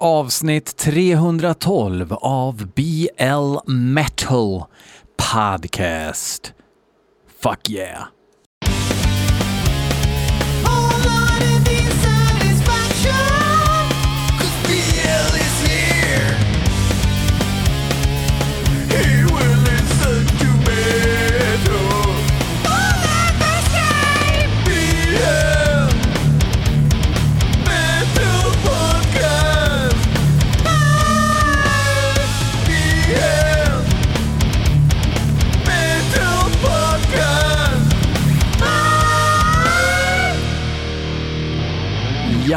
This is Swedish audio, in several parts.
avsnitt 312 av BL Metal Podcast. Fuck yeah!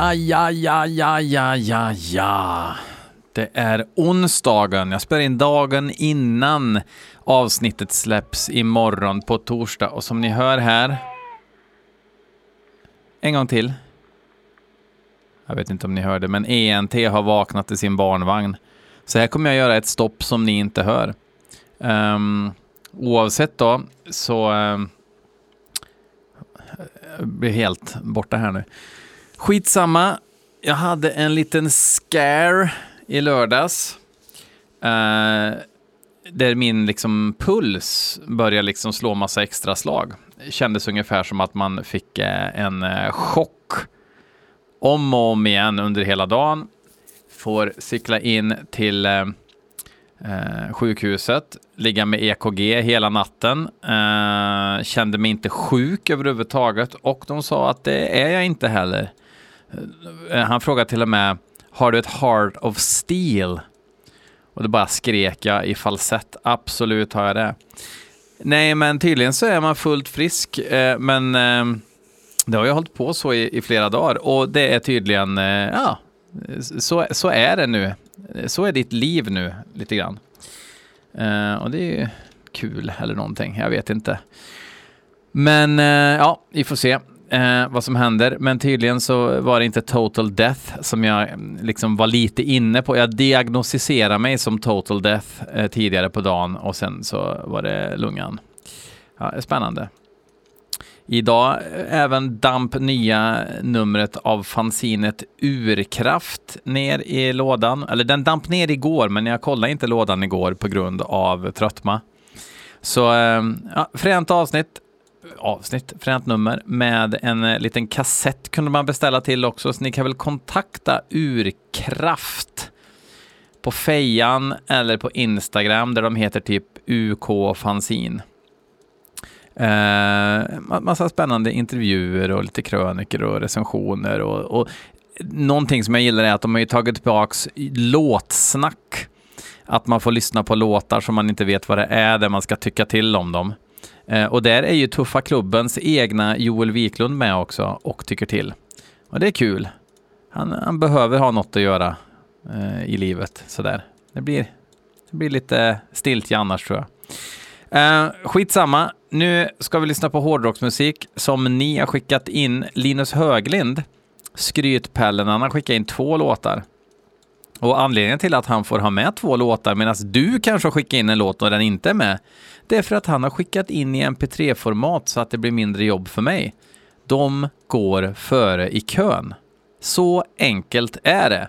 Ja, ja, ja, ja, ja, ja, ja. Det är onsdagen. Jag spelar in dagen innan avsnittet släpps imorgon på torsdag. Och som ni hör här... En gång till. Jag vet inte om ni hörde, men ENT har vaknat i sin barnvagn. Så här kommer jag göra ett stopp som ni inte hör. Um, oavsett då, så... Um, jag blir helt borta här nu. Skitsamma. Jag hade en liten scare i lördags. Uh, där min liksom puls började liksom slå massa extra slag. Det kändes ungefär som att man fick eh, en eh, chock om och om igen under hela dagen. Får cykla in till sjukhuset, ligga med EKG hela natten. kände mig inte sjuk överhuvudtaget och de sa att det är jag inte heller. Eh, han frågade till och med, har du ett heart of steel? Och då bara skrek jag i falsett, absolut har jag det. Nej, men tydligen så är man fullt frisk, eh, men eh, det har ju hållit på så i, i flera dagar och det är tydligen, ja, så, så är det nu. Så är ditt liv nu, lite grann. och det är ju kul eller någonting, jag vet inte. Men ja, vi får se eh, vad som händer, men tydligen så var det inte total death som jag mm, liksom var lite inne på. Jag diagnostiserade mig som total death eh, tidigare på dagen och sen så var det lungan. Ja, spännande. Idag eh, även damp nya numret av fanzinet Urkraft ner i lådan. Eller den damp ner igår, men jag kollade inte lådan igår på grund av tröttma. Så eh, ja, fränt avsnitt avsnitt, fränt nummer, med en eh, liten kassett kunde man beställa till också, så ni kan väl kontakta Urkraft på Fejan eller på Instagram där de heter typ UK Fanzin. Eh, massa spännande intervjuer och lite kröniker och recensioner och, och någonting som jag gillar är att de har ju tagit tillbaks låtsnack. Att man får lyssna på låtar som man inte vet vad det är, där man ska tycka till om dem. Eh, och där är ju Tuffa Klubbens egna Joel Wiklund med också och tycker till. Och det är kul. Han, han behöver ha något att göra eh, i livet sådär. Det blir, det blir lite stiltje annars tror jag. Eh, skitsamma, nu ska vi lyssna på hårdrocksmusik som ni har skickat in. Linus Höglind, skrytpellen, han har skickat in två låtar. Och anledningen till att han får ha med två låtar medan du kanske har skickat in en låt och den inte är med, det är för att han har skickat in i mp3-format så att det blir mindre jobb för mig. De går före i kön. Så enkelt är det.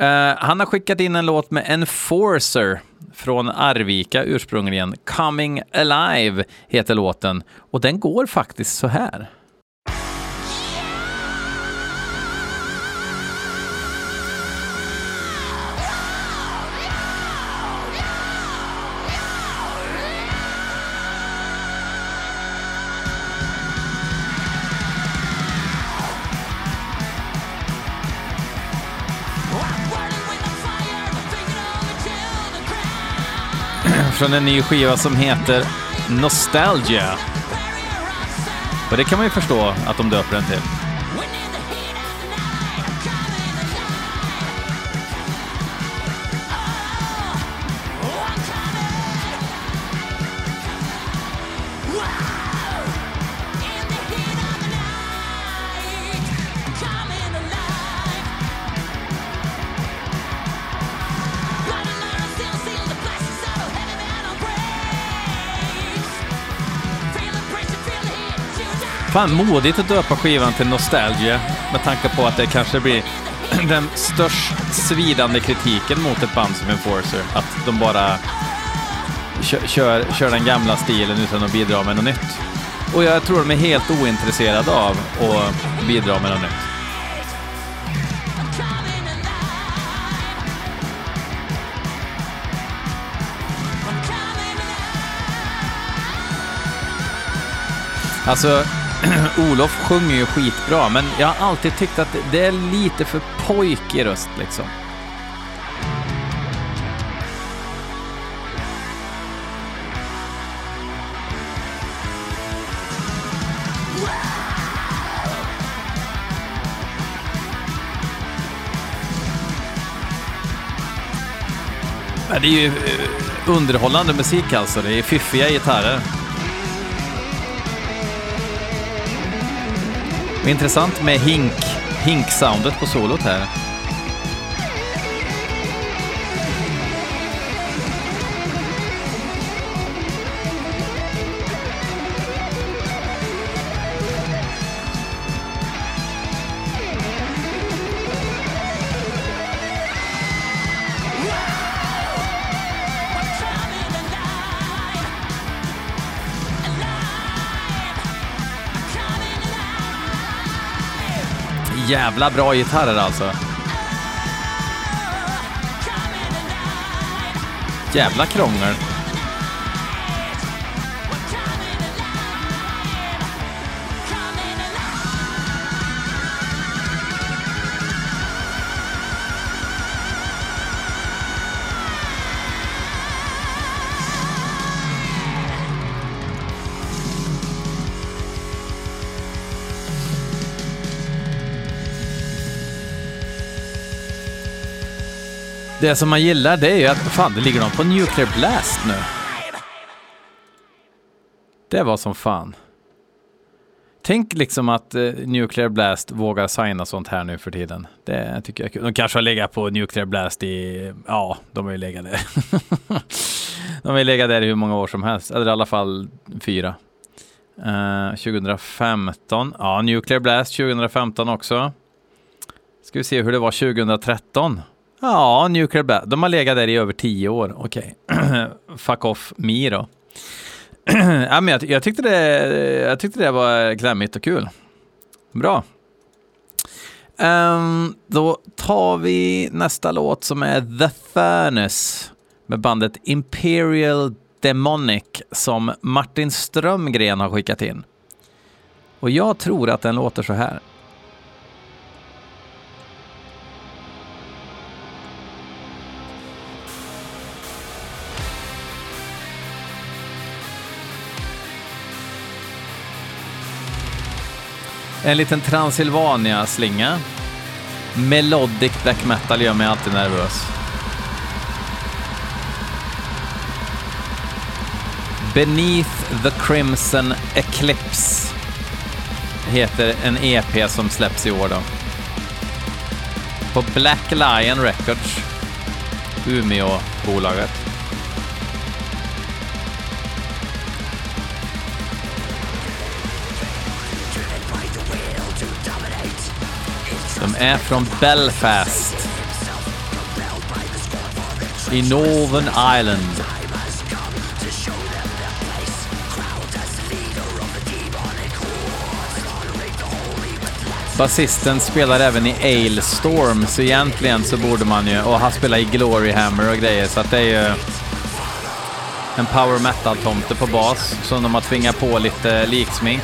Uh, han har skickat in en låt med Enforcer från Arvika ursprungligen. Coming Alive heter låten och den går faktiskt så här. Från en ny skiva som heter Nostalgia. Och det kan man ju förstå att de döper den till. Fan, modigt att döpa skivan till Nostalgia med tanke på att det kanske blir den störst svidande kritiken mot ett band som Enforcer. Att de bara kör, kör, kör den gamla stilen utan att bidra med något nytt. Och jag tror de är helt ointresserade av att bidra med något nytt. Alltså, Olof sjunger ju skitbra, men jag har alltid tyckt att det är lite för pojkig röst liksom. Det är ju eh, underhållande musik alltså. Det är fiffiga gitarrer. Intressant med hink, hink-soundet på solot här. Jävla bra gitarrer alltså. Jävla krångel. Det som man gillar det är ju att, fan, det ligger någon på Nuclear Blast nu. Det var som fan. Tänk liksom att eh, Nuclear Blast vågar signa sånt här nu för tiden. Det tycker jag är kul. De kanske har legat på Nuclear Blast i, ja, de har ju legat där. de har ju legat där i hur många år som helst, eller i alla fall fyra. Eh, uh, 2015, ja, Nuclear Blast 2015 också. Ska vi se hur det var 2013. Ja, Nuclear Blast. De har legat där i över tio år. Okej. Okay. Fuck off me då. ja, men jag, jag, tyckte det, jag tyckte det var klämmigt och kul. Bra. Um, då tar vi nästa låt som är The Furnace med bandet Imperial Demonic som Martin Strömgren har skickat in. Och jag tror att den låter så här. En liten Transylvania-slinga. Melodic black metal gör mig alltid nervös. Beneath the Crimson Eclipse heter en EP som släpps i år då. På Black Lion Records, Umeå-bolaget. De är från Belfast. I Northern Ireland. Basisten spelar även i Ailstorm, så egentligen så borde man ju... Och han spelar i Gloryhammer och grejer, så att det är ju en power metal-tomte på bas som de har tvingat på lite liksmink.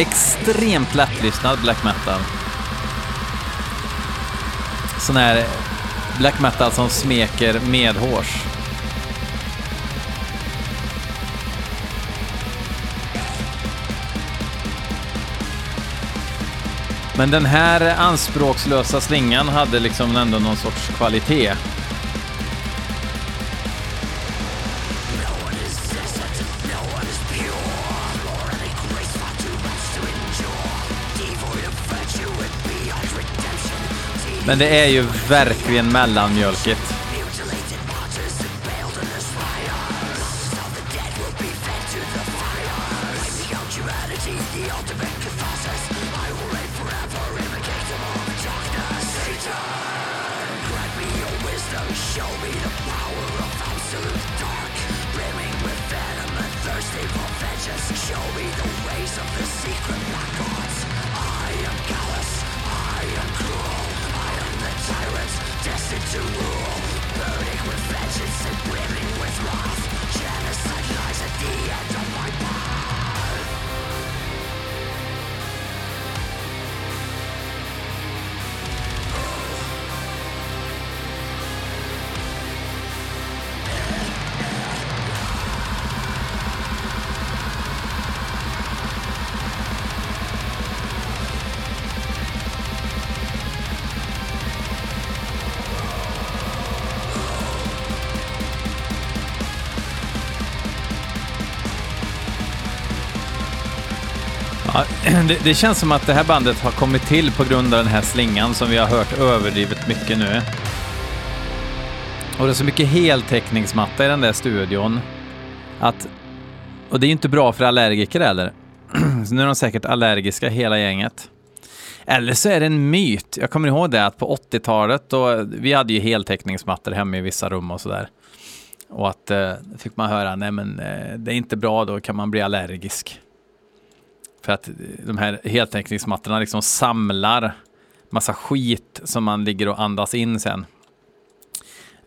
Extremt lättlyssnad black metal. Sån här black metal som smeker medhårs. Men den här anspråkslösa slingan hade liksom ändå någon sorts kvalitet. Men det är ju verkligen mellanmjölkigt. tyrants, destined to rule. Burning with vengeance and brimming with wrath. Genocide lies at the end det, det känns som att det här bandet har kommit till på grund av den här slingan som vi har hört överdrivet mycket nu. Och det är så mycket heltäckningsmatta i den där studion att... Och det är ju inte bra för allergiker heller. så nu är de säkert allergiska hela gänget. Eller så är det en myt. Jag kommer ihåg det att på 80-talet, då vi hade ju heltäckningsmattor hemma i vissa rum och sådär. Och att eh, fick man höra, nej men eh, det är inte bra, då kan man bli allergisk. För att de här heltäckningsmattorna liksom samlar massa skit som man ligger och andas in sen.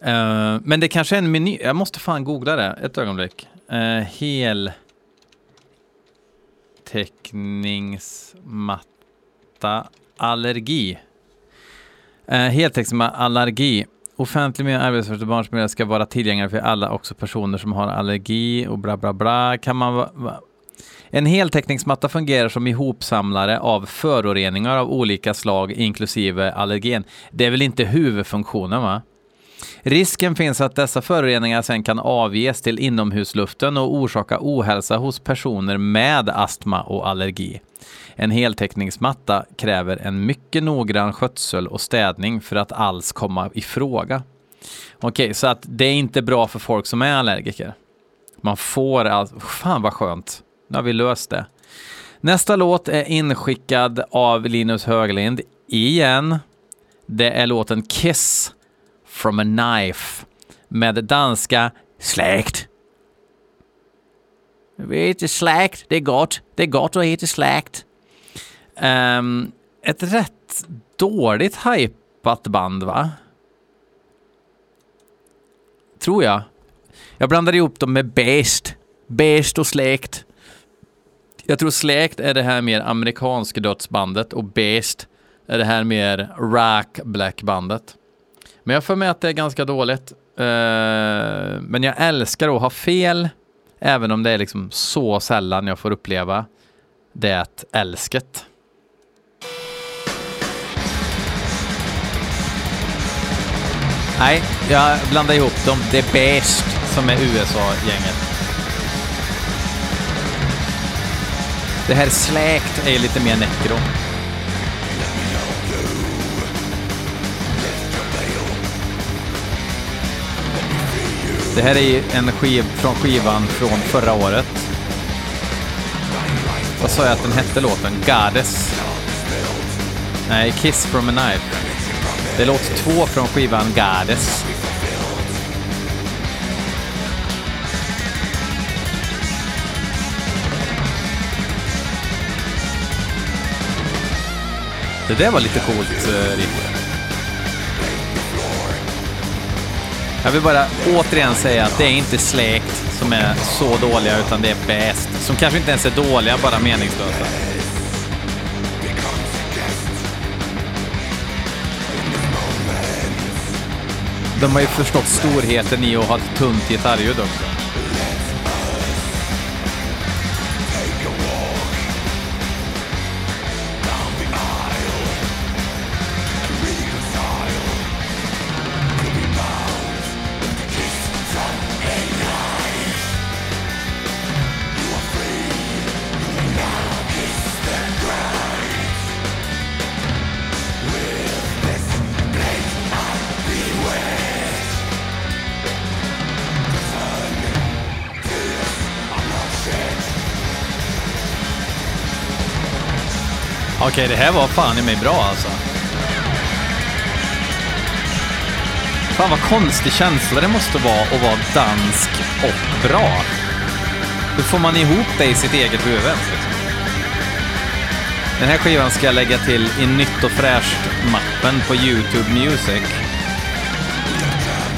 Uh, men det kanske är en meny. Jag måste fan googla det ett ögonblick. Uh, heltäckningsmatta allergi. Eh, uh, heltäckningsmatta allergi. Offentlig miljö, arbetsfört och barnsmiljö ska vara tillgänglig för alla, också personer som har allergi och bla bla bla. Kan man va en heltäckningsmatta fungerar som ihopsamlare av föroreningar av olika slag, inklusive allergen. Det är väl inte huvudfunktionen, va? Risken finns att dessa föroreningar sen kan avges till inomhusluften och orsaka ohälsa hos personer med astma och allergi. En heltäckningsmatta kräver en mycket noggrann skötsel och städning för att alls komma i fråga. Okej, okay, så att det är inte bra för folk som är allergiker. Man får alltså, fan vad skönt. Nu har vi löst det. Nästa låt är inskickad av Linus Höglind igen. Det är låten Kiss from a Knife med danska Släkt. Vi heter Släkt, det är gott. Det är gott att heta Släkt. Um, ett rätt dåligt hypat band, va? Tror jag. Jag blandade ihop dem med Best. Best och Släkt. Jag tror Släkt är det här mer amerikanska dödsbandet och based är det här mer rock black-bandet. Men jag får med att det är ganska dåligt. Uh, men jag älskar att ha fel, även om det är liksom så sällan jag får uppleva det älsket. Nej, jag blandar ihop dem. Det är beige som är USA-gänget. Det här släkt är lite mer necro. Det här är en skiv från skivan från förra året. Vad sa jag att den hette låten? Goddess? Nej, Kiss from a Knife. Det är låt två från skivan Goddess. Det där var lite coolt eh. Jag vill bara återigen säga att det är inte släkt som är så dåliga, utan det är bäst. Som kanske inte ens är dåliga, bara meningslösa. De har ju förstått storheten i att ha ett tunt gitarrljud också. Okej, det här var fan i mig bra alltså. Fan vad konstig känsla det måste vara att vara dansk och bra. Hur får man ihop det i sitt eget huvud? Den här skivan ska jag lägga till i nytt och fräscht-mappen på YouTube Music.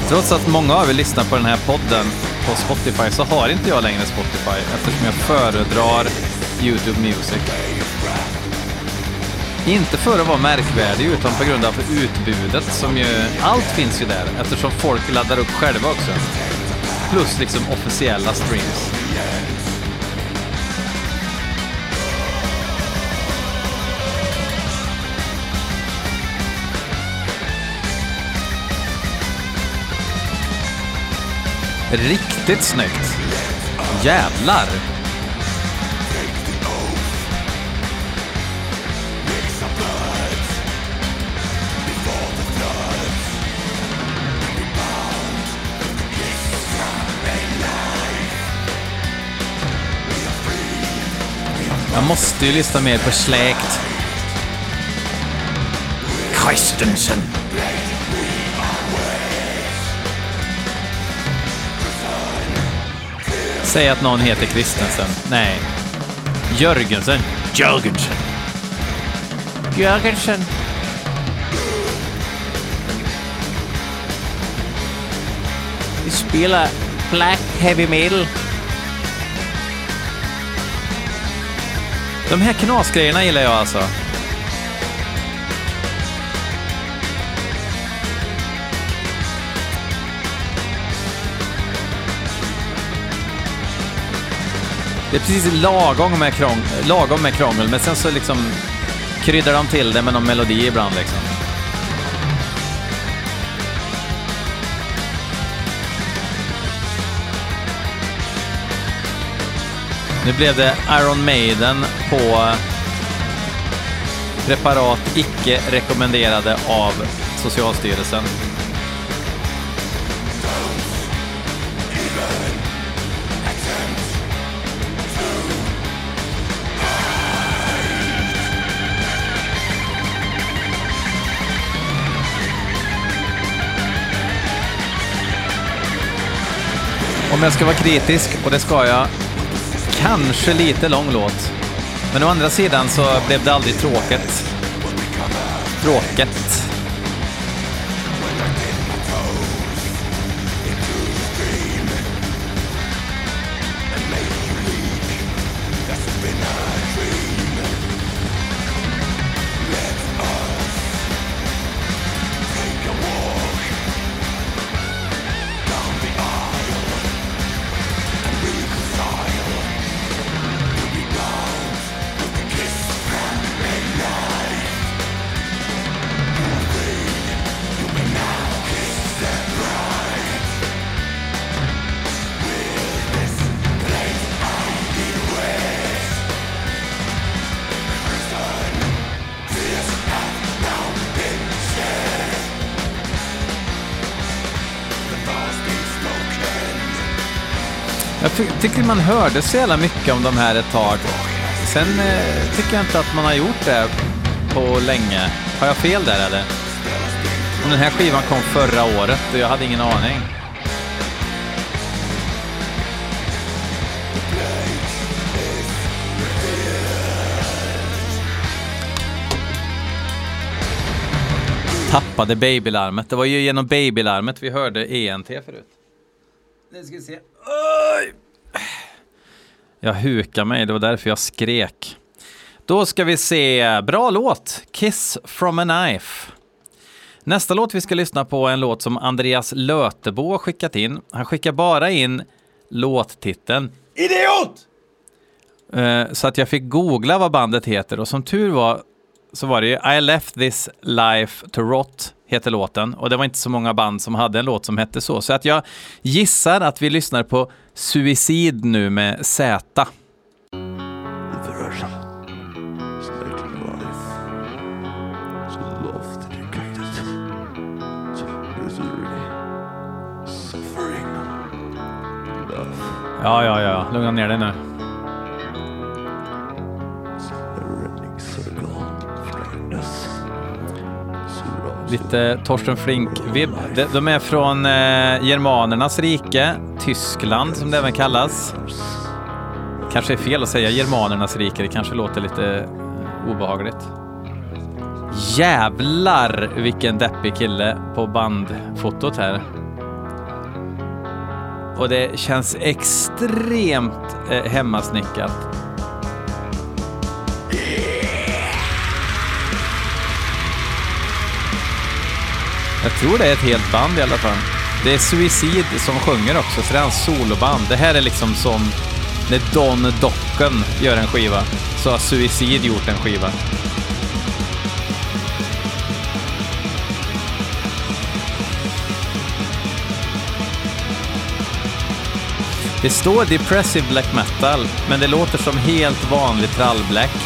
Trots att många av er lyssnar på den här podden på Spotify så har inte jag längre Spotify eftersom jag föredrar YouTube Music. Inte för att vara märkvärdig utan på grund av utbudet som ju, allt finns ju där eftersom folk laddar upp själva också. Plus liksom officiella streams. Riktigt snyggt. Jävlar! Jag måste ju lyssna mer på släkt. Christensen. Säg att någon heter Christensen. Nej. Jörgensen. Jörgensen. Jörgensen. Vi spelar black heavy metal. De här knasgrejerna gillar jag alltså. Det är precis lagom med, krång, lagom med krångel, men sen så liksom kryddar de till det med någon melodi ibland liksom. Nu blev det Iron Maiden på eh, preparat icke rekommenderade av Socialstyrelsen. Om jag ska vara kritisk, och det ska jag, kanske lite lång låt. Men å andra sidan så blev det aldrig tråkigt. Tråkigt. Tycker man hörde så jävla mycket om de här ett tag. Sen eh, tycker jag inte att man har gjort det på länge. Har jag fel där eller? Den här skivan kom förra året och jag hade ingen aning. Tappade babylarmet. Det var ju genom babylarmet vi hörde ENT förut. Nu ska vi se. Oj! Jag hukar mig, det var därför jag skrek. Då ska vi se, bra låt, Kiss from a knife. Nästa låt vi ska lyssna på är en låt som Andreas Lötebo har skickat in. Han skickar bara in låttiteln Idiot! Eh, Så att jag fick googla vad bandet heter och som tur var så var det ju I left this life to rot heter låten. Och det var inte så många band som hade en låt som hette så. Så att jag gissar att vi lyssnar på Suicid nu med Z. Ja, ja, ja, lugna ner dig nu. Lite Torsten Flink-vibb. De, är från eh, Germanernas rike, Tyskland som det även kallas. Kanske är fel att säga Germanernas rike, det kanske låter lite eh, obehagligt. Jävlar vilken deppig kille på bandfotot här. Och det känns extremt eh, hemmasnickat. Jag tror det är ett helt band i alla fall. Det är Suicid som sjunger också, så det är hans soloband. Det här är liksom som när Don Docken gör en skiva, så har Suicid gjort en skiva. Det står Depressive Black Metal, men det låter som helt vanlig trallblack.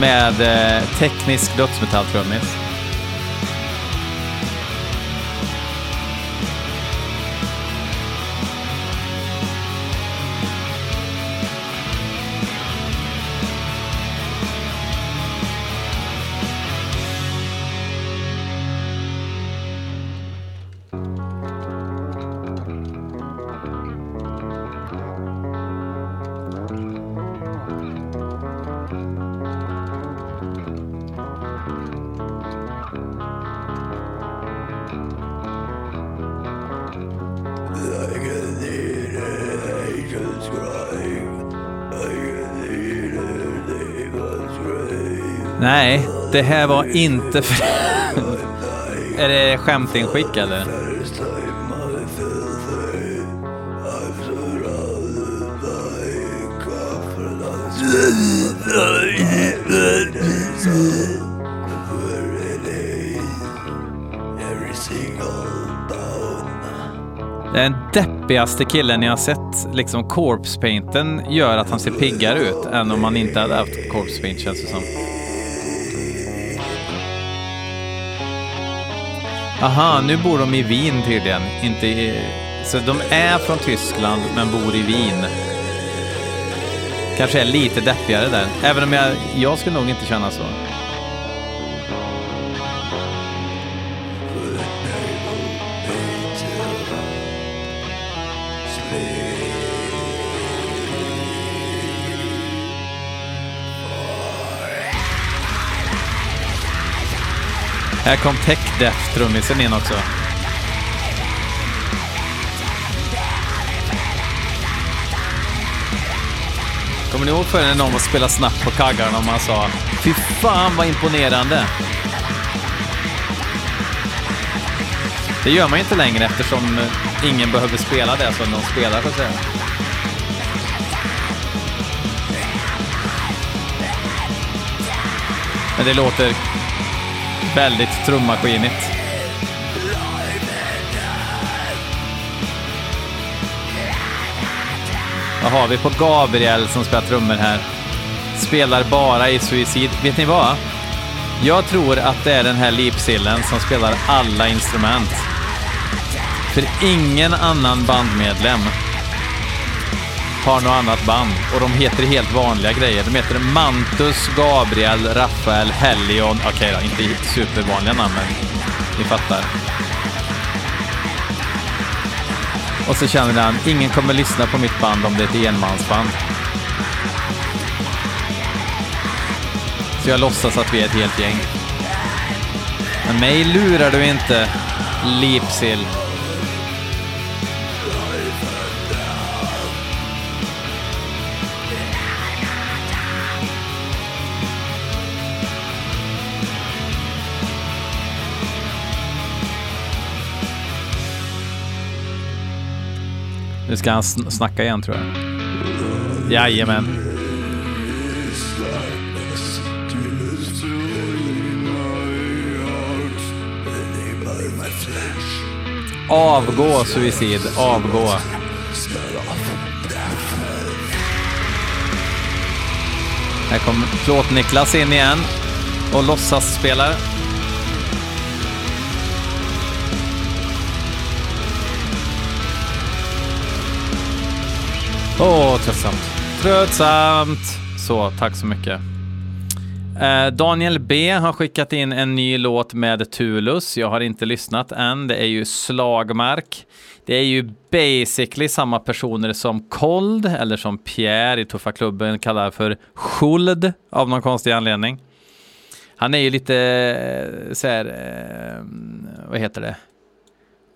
Med eh, teknisk dödsmetalltrummis. Det här var inte... För... är det skämtinskick eller? Den deppigaste killen jag har sett. Liksom corpse painten gör att han ser piggare ut än om han inte hade haft corpse paint känns det som. Aha, nu bor de i Wien tydligen. Inte i... Så de är från Tyskland men bor i Wien. Kanske är lite deppigare där. Även om jag, jag skulle nog inte känna så. Här kom Tech Death-trummisen in också. Kommer ni ihåg förr när någon var spela snabbt på kaggarna och man sa Fy fan vad imponerande. Det gör man ju inte längre eftersom eh, ingen behöver spela det som de spelar så att säga. Men det låter väldigt trummaskinigt. Vad har vi på Gabriel som spelar trummor här? Spelar bara i Suicid. Vet ni vad? Jag tror att det är den här Lipsillen som spelar alla instrument. För ingen annan bandmedlem har något annat band och de heter helt vanliga grejer. De heter Mantus, Gabriel, Rafael, Helion. Okej då, inte supervanliga namn, men ni fattar. Och så känner han, ingen kommer lyssna på mitt band om det är ett enmansband. Så jag låtsas att vi är ett helt gäng. Men mig lurar du inte, Lipsil. Ska han sn- snacka igen tror jag. Jajamän. Avgå, suicid. Avgå. Här kommer Plåt-Niklas in igen och låtsas spelar. Åh, tröttsamt. Tröttsamt. Så, tack så mycket. Eh, Daniel B har skickat in en ny låt med Tulus. Jag har inte lyssnat än. Det är ju slagmark. Det är ju basically samma personer som Kold, eller som Pierre i Tuffa Klubben kallar för Schuld av någon konstig anledning. Han är ju lite eh, så här, eh, vad heter det?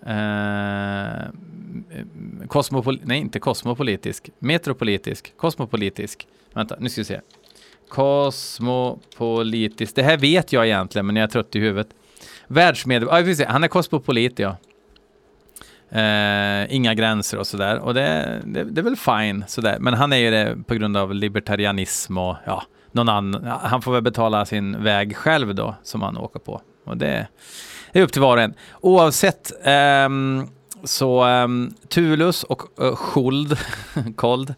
Eh, Eh, kosmopol nej, inte kosmopolitisk, metropolitisk, kosmopolitisk. Vänta, nu ska vi se. Kosmopolitisk, det här vet jag egentligen, men jag är trött i huvudet. världsmedel Ah, vi se. Han är kosmopolit, ja. Eh, inga gränser och sådär. Och det, det, det är väl fine, sådär. Men han är ju det på grund av libertarianism och ja, någon annan. Han får väl betala sin väg själv då, som han åker på. Och det, det är upp till var och en. Oavsett ehm, så um, Tulus och eh, uh, Skuld, Kold,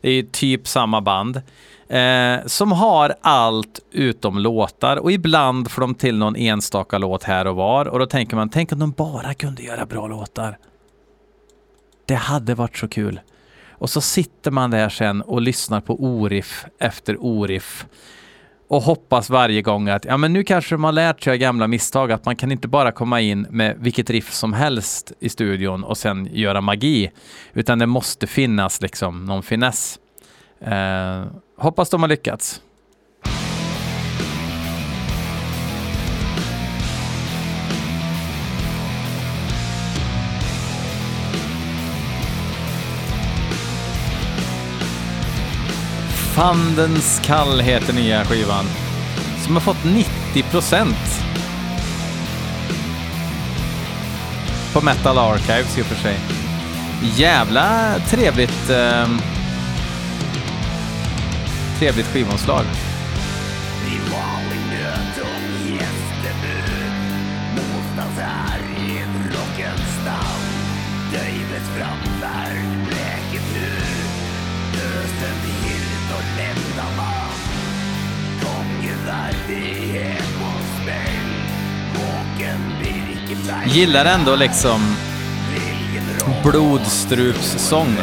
det är typ samma band. Eh, som har allt utom låtar och ibland får de till någon enstaka låt här och var och då tänker man, tänk om de bara kunde göra bra låtar. Det hade varit så kul. Och så sitter man där sen och lyssnar på oriff efter oriff och hoppas varje gång att ja, men nu kanske de har lärt sig av gamla misstag att man kan inte bara komma in med vilket riff som helst i studion och sen göra magi, utan det måste finnas liksom någon finess. Eh, hoppas de har lyckats. Fandens kall heter nya skivan. Som har fått 90 procent. På Metal Archives i och för sig. Jävla trevligt... Eh, trevligt skivomslag. Någonstans här i rockens namn Gillar ändå liksom blodstrupssång.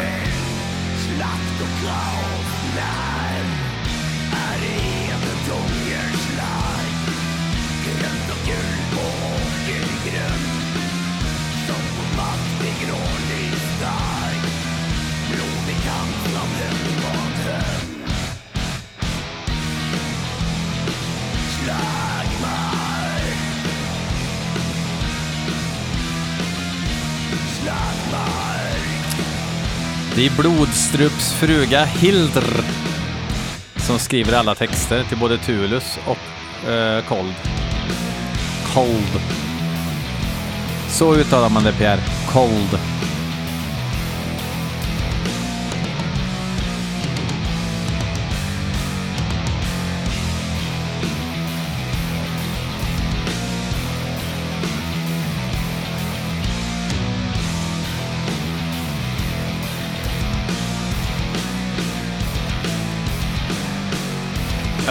Det är Blodstrups fruga Hildr som skriver alla texter till både Tulus och eh, Kold. Cold. Så uttalar man det Pierre. Cold.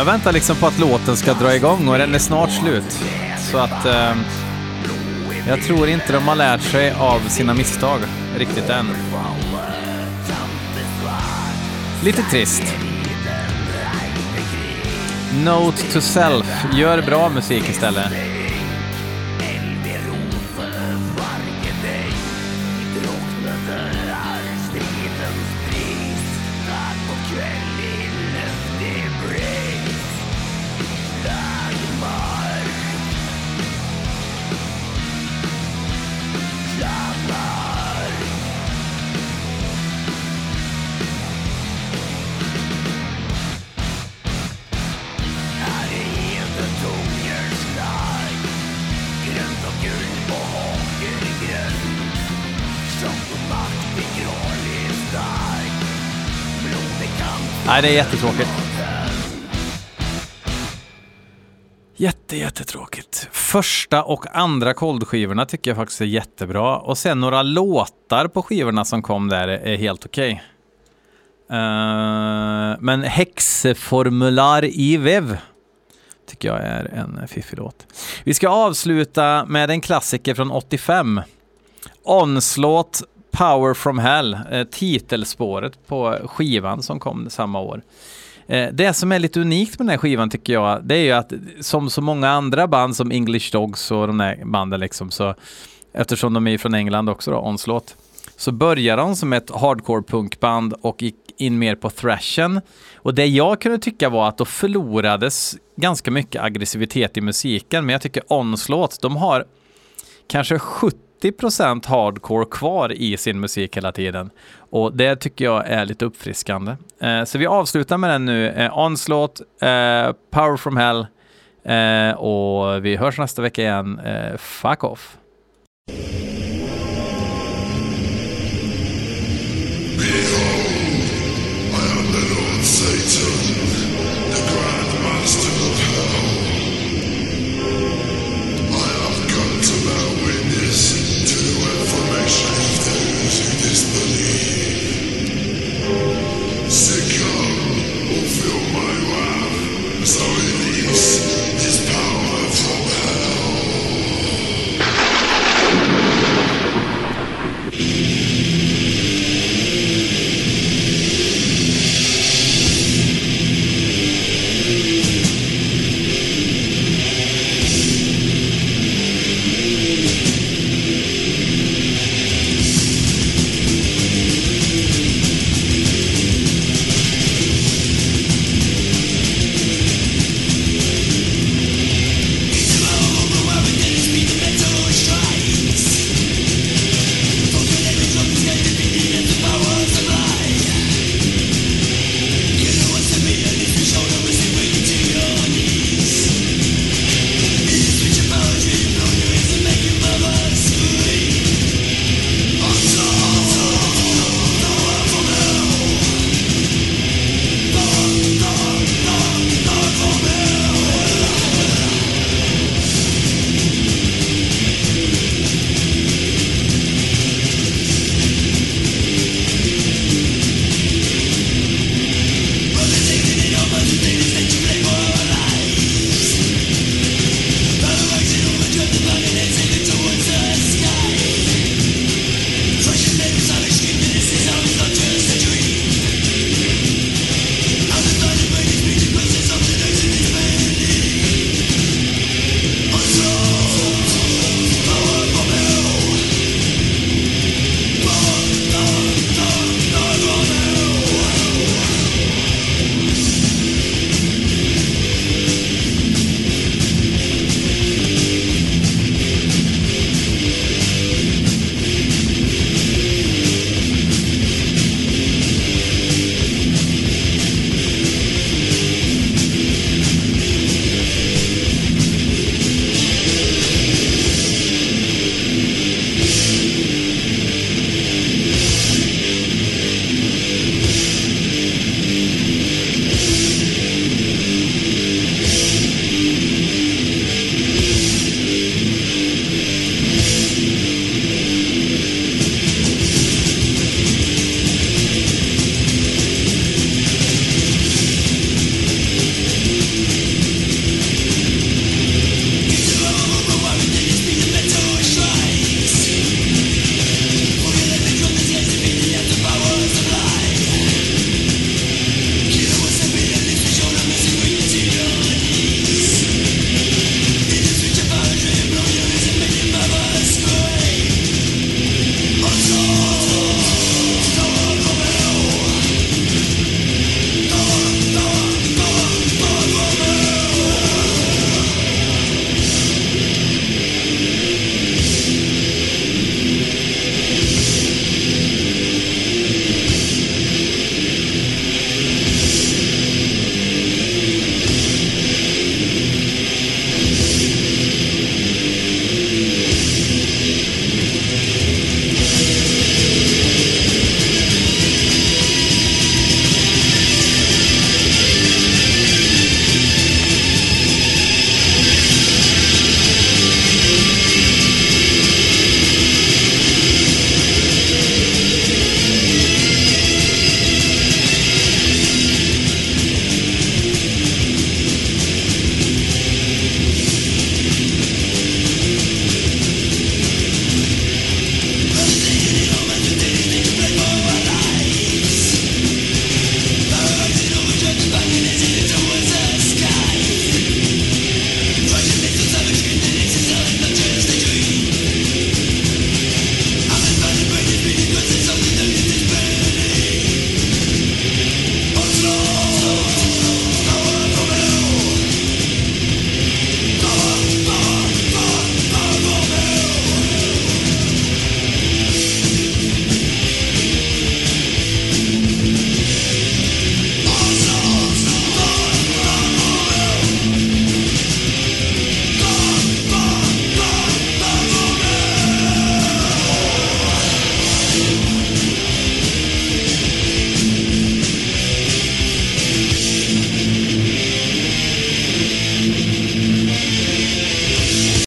Jag väntar liksom på att låten ska dra igång och den är snart slut. Så att eh, jag tror inte de har lärt sig av sina misstag riktigt än. Lite trist. Note to self. Gör bra musik istället. Nej, det är jättetråkigt. Jätte, jättetråkigt. Första och andra Cold-skivorna tycker jag faktiskt är jättebra. Och sen några låtar på skivorna som kom där är helt okej. Eh, men Häxeformular i vev tycker jag är en fiffig låt. Vi ska avsluta med en klassiker från 85. Onslåt Power from Hell, eh, titelspåret på skivan som kom samma år. Eh, det som är lite unikt med den här skivan tycker jag, det är ju att som så många andra band som English Dogs och de där banden liksom, så eftersom de är från England också då, Onslaught, så började de som ett hardcore punkband och gick in mer på thrashen. Och det jag kunde tycka var att då förlorades ganska mycket aggressivitet i musiken, men jag tycker Onslaught, de har kanske 70% hardcore kvar i sin musik hela tiden. Och det tycker jag är lite uppfriskande. Eh, så vi avslutar med den nu. Eh, Onslaught, eh, Power from Hell eh, och vi hörs nästa vecka igen. Eh, fuck off.